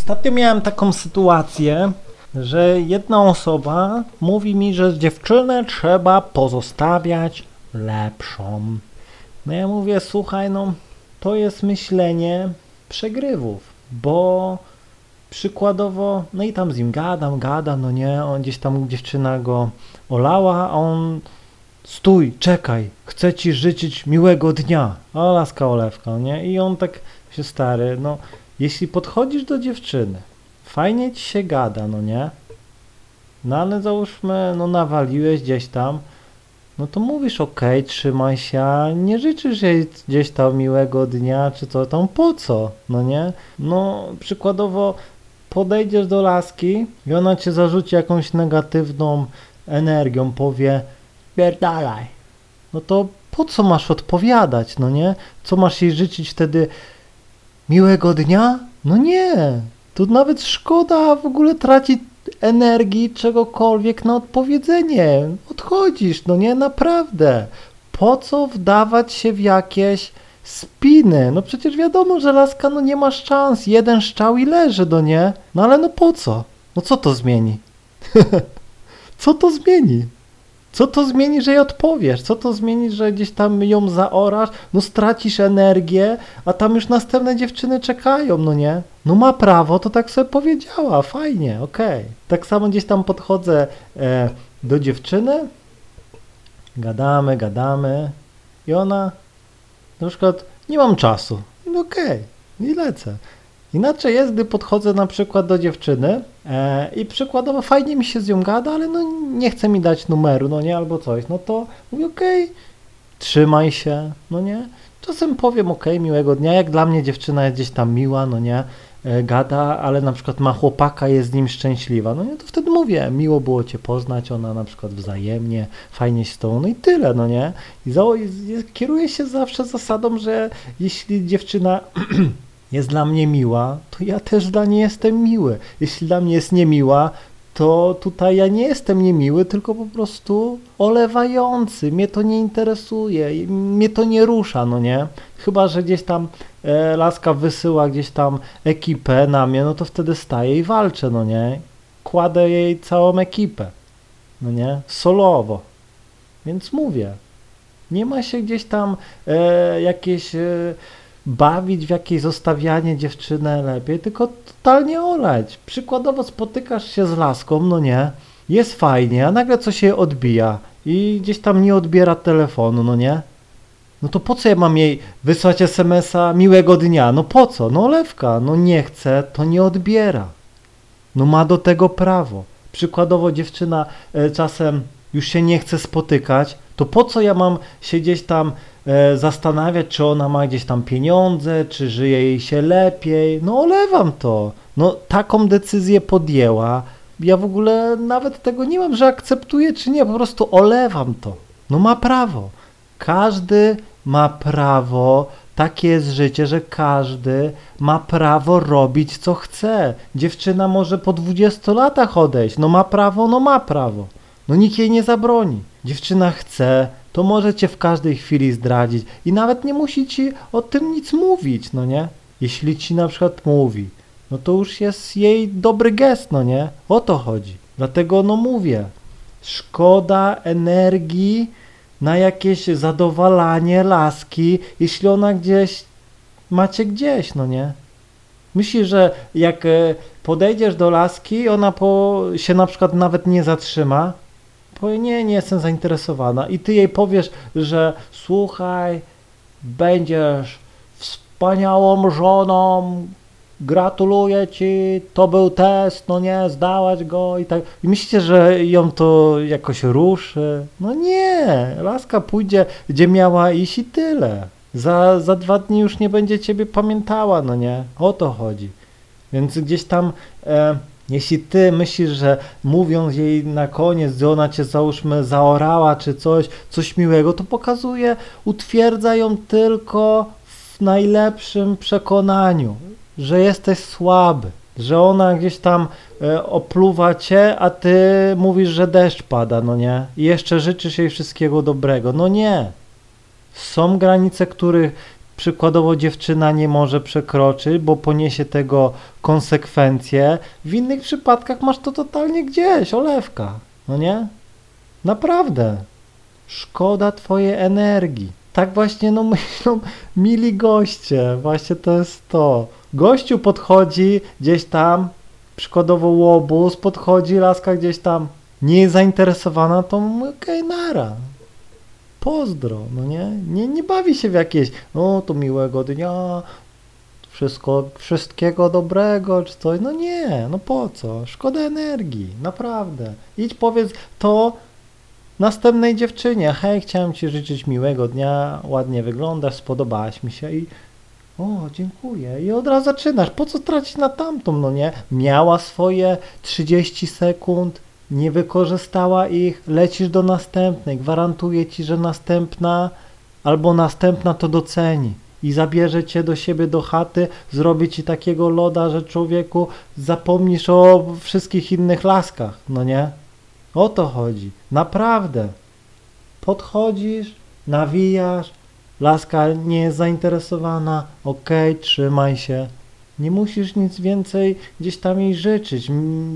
Ostatnio miałem taką sytuację, że jedna osoba mówi mi, że dziewczynę trzeba pozostawiać lepszą. No ja mówię, słuchaj, no to jest myślenie przegrywów, bo przykładowo, no i tam z nim gadam, gadam, no nie, on gdzieś tam dziewczyna go olała, a on stój, czekaj, chcę ci życzyć miłego dnia. O, laska olewka, nie? I on tak się stary, no jeśli podchodzisz do dziewczyny, fajnie ci się gada, no nie? No ale załóżmy, no nawaliłeś gdzieś tam, no to mówisz okej, trzymaj się, nie życzysz jej gdzieś tam miłego dnia, czy co tam, po co, no nie? No przykładowo podejdziesz do laski i ona cię zarzuci jakąś negatywną energią, powie pierdalaj. No to po co masz odpowiadać, no nie? Co masz jej życzyć wtedy miłego dnia? No nie. Tu nawet szkoda w ogóle tracić energii, czegokolwiek na odpowiedzenie. Odchodzisz, no nie, naprawdę. Po co wdawać się w jakieś spiny? No przecież wiadomo, że laska no nie ma szans. Jeden szczał i leży, no nie? No ale no po co? No co to zmieni? co to zmieni? Co to zmieni, że jej odpowiesz? Co to zmieni, że gdzieś tam ją zaorasz? No stracisz energię, a tam już następne dziewczyny czekają, no nie? No ma prawo, to tak sobie powiedziała, fajnie, okej. Tak samo gdzieś tam podchodzę e, do dziewczyny, gadamy, gadamy i ona na przykład nie mam czasu. No okej, i lecę. Inaczej jest, gdy podchodzę na przykład do dziewczyny e, i przykładowo fajnie mi się z nią gada, ale no nie chce mi dać numeru, no nie, albo coś, no to mówię okej, trzymaj się, no nie. Czasem powiem okej, miłego dnia, jak dla mnie dziewczyna jest gdzieś tam miła, no nie, e, gada, ale na przykład ma chłopaka, jest z nim szczęśliwa, no nie, to wtedy mówię, miło było Cię poznać, ona na przykład wzajemnie, fajnie się z tą, no i tyle, no nie. I, za, i kieruję się zawsze zasadą, że jeśli dziewczyna jest dla mnie miła, to ja też dla niej jestem miły. Jeśli dla mnie jest niemiła, to tutaj ja nie jestem niemiły, tylko po prostu olewający. Mnie to nie interesuje, mnie to nie rusza, no nie? Chyba, że gdzieś tam e, laska wysyła gdzieś tam ekipę na mnie, no to wtedy staję i walczę, no nie? Kładę jej całą ekipę, no nie? Solowo. Więc mówię, nie ma się gdzieś tam e, jakieś... E, bawić w jakieś zostawianie dziewczynę lepiej, tylko totalnie oleć. Przykładowo spotykasz się z laską, no nie, jest fajnie, a nagle coś się odbija i gdzieś tam nie odbiera telefonu, no nie? No to po co ja mam jej wysłać smsa miłego dnia? No po co? No olewka, no nie chce, to nie odbiera. No ma do tego prawo. Przykładowo dziewczyna e, czasem już się nie chce spotykać, to po co ja mam się gdzieś tam e, zastanawiać, czy ona ma gdzieś tam pieniądze, czy żyje jej się lepiej? No olewam to. No taką decyzję podjęła. Ja w ogóle nawet tego nie mam, że akceptuję czy nie, po prostu olewam to. No ma prawo. Każdy ma prawo, takie jest życie, że każdy ma prawo robić co chce. Dziewczyna może po 20 latach odejść, no ma prawo, no ma prawo. No nikt jej nie zabroni. Dziewczyna chce, to może cię w każdej chwili zdradzić i nawet nie musi ci o tym nic mówić, no nie? Jeśli ci na przykład mówi, no to już jest jej dobry gest, no nie? O to chodzi. Dlatego no mówię, szkoda energii na jakieś zadowalanie laski, jeśli ona gdzieś macie gdzieś, no nie? Myślisz, że jak e, podejdziesz do laski, ona po, się na przykład nawet nie zatrzyma, powie, nie, nie jestem zainteresowana i ty jej powiesz, że słuchaj, będziesz wspaniałą żoną, gratuluję ci, to był test, no nie, zdałaś go i tak. I myślicie, że ją to jakoś ruszy? No nie, laska pójdzie, gdzie miała iść i tyle. Za, za dwa dni już nie będzie ciebie pamiętała, no nie? O to chodzi. Więc gdzieś tam e, jeśli ty myślisz, że mówiąc jej na koniec, że ona cię załóżmy zaorała czy coś, coś miłego, to pokazuje, utwierdza ją tylko w najlepszym przekonaniu, że jesteś słaby, że ona gdzieś tam e, opluwa cię, a ty mówisz, że deszcz pada, no nie? I jeszcze życzysz jej wszystkiego dobrego. No nie. Są granice, których przykładowo dziewczyna nie może przekroczyć, bo poniesie tego konsekwencje. W innych przypadkach masz to totalnie gdzieś, olewka. No nie? Naprawdę. Szkoda twojej energii. Tak właśnie no myślą mili goście. Właśnie to jest to. Gościu podchodzi gdzieś tam, przykładowo łobuz, podchodzi, laska gdzieś tam nie jest zainteresowana, to okej, okay, nara. Pozdro, no nie? nie? Nie bawi się w jakieś, no to miłego dnia, wszystko, wszystkiego dobrego, czy coś. No nie, no po co? Szkoda energii, naprawdę. Idź powiedz to następnej dziewczynie. Hej, chciałem Ci życzyć miłego dnia, ładnie wyglądasz, spodobałaś mi się i o, dziękuję. I od razu zaczynasz. Po co tracić na tamtą, no nie? Miała swoje 30 sekund, nie wykorzystała ich, lecisz do następnej. Gwarantuję ci, że następna albo następna to doceni i zabierze cię do siebie do chaty, zrobi ci takiego loda, że człowieku zapomnisz o wszystkich innych laskach, no nie? O to chodzi. Naprawdę. Podchodzisz, nawijasz, laska nie jest zainteresowana, okej, okay, trzymaj się. Nie musisz nic więcej gdzieś tam jej życzyć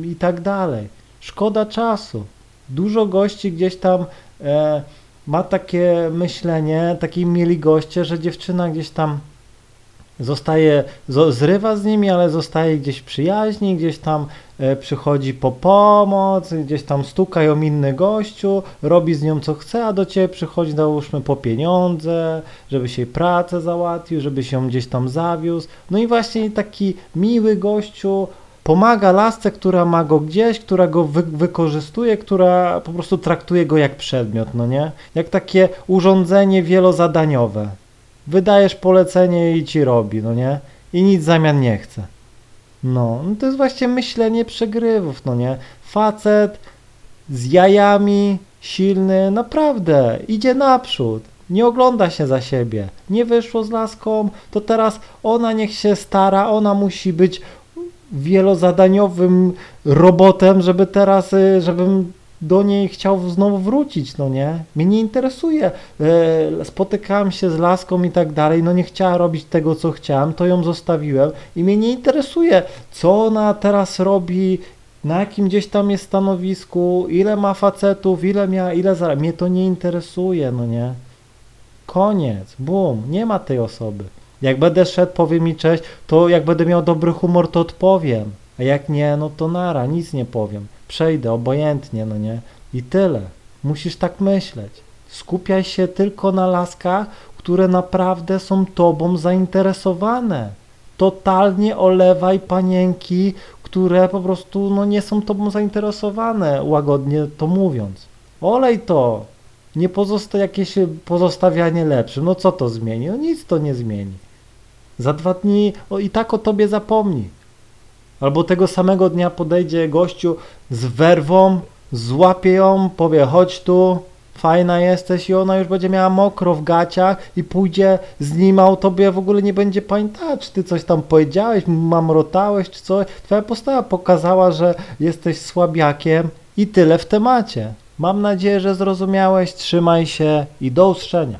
i tak dalej. Szkoda czasu. Dużo gości gdzieś tam e, ma takie myślenie, taki mieli goście, że dziewczyna gdzieś tam zostaje, zrywa z nimi, ale zostaje gdzieś przyjaźni, gdzieś tam e, przychodzi po pomoc, gdzieś tam stuka ją inny gościu, robi z nią co chce, a do ciebie przychodzi załóżmy po pieniądze, żeby się pracę załatwił, żeby się gdzieś tam zawiózł. No i właśnie taki miły gościu pomaga lasce, która ma go gdzieś, która go wy wykorzystuje, która po prostu traktuje go jak przedmiot, no nie? Jak takie urządzenie wielozadaniowe. Wydajesz polecenie i ci robi, no nie? I nic w zamian nie chce. No, no to jest właśnie myślenie przegrywów, no nie? Facet z jajami, silny, naprawdę, idzie naprzód. Nie ogląda się za siebie. Nie wyszło z laską, to teraz ona niech się stara, ona musi być wielozadaniowym robotem, żeby teraz, y, żebym do niej chciał znowu wrócić, no nie? Mnie nie interesuje. E, spotykałem się z laską i tak dalej, no nie chciała robić tego, co chciałem, to ją zostawiłem i mnie nie interesuje, co ona teraz robi, na jakim gdzieś tam jest stanowisku, ile ma facetów, ile miała, ile za... Mnie to nie interesuje, no nie? Koniec, bum, nie ma tej osoby. Jak będę szedł, powie mi cześć, to jak będę miał dobry humor, to odpowiem. A jak nie, no to nara, nic nie powiem. Przejdę obojętnie, no nie? I tyle. Musisz tak myśleć. Skupiaj się tylko na laskach, które naprawdę są tobą zainteresowane. Totalnie olewaj panienki, które po prostu no, nie są tobą zainteresowane, łagodnie to mówiąc. Olej to. Nie pozosta jakieś pozostawianie lepszym. No co to zmieni? No nic to nie zmieni. Za dwa dni o, i tak o tobie zapomni. Albo tego samego dnia podejdzie gościu z werwą, złapie ją, powie chodź tu, fajna jesteś i ona już będzie miała mokro w gaciach i pójdzie z nim, a o tobie w ogóle nie będzie pamiętać, czy ty coś tam powiedziałeś, mamrotałeś, czy coś. Twoja postawa pokazała, że jesteś słabiakiem i tyle w temacie. Mam nadzieję, że zrozumiałeś, trzymaj się i do usłyszenia.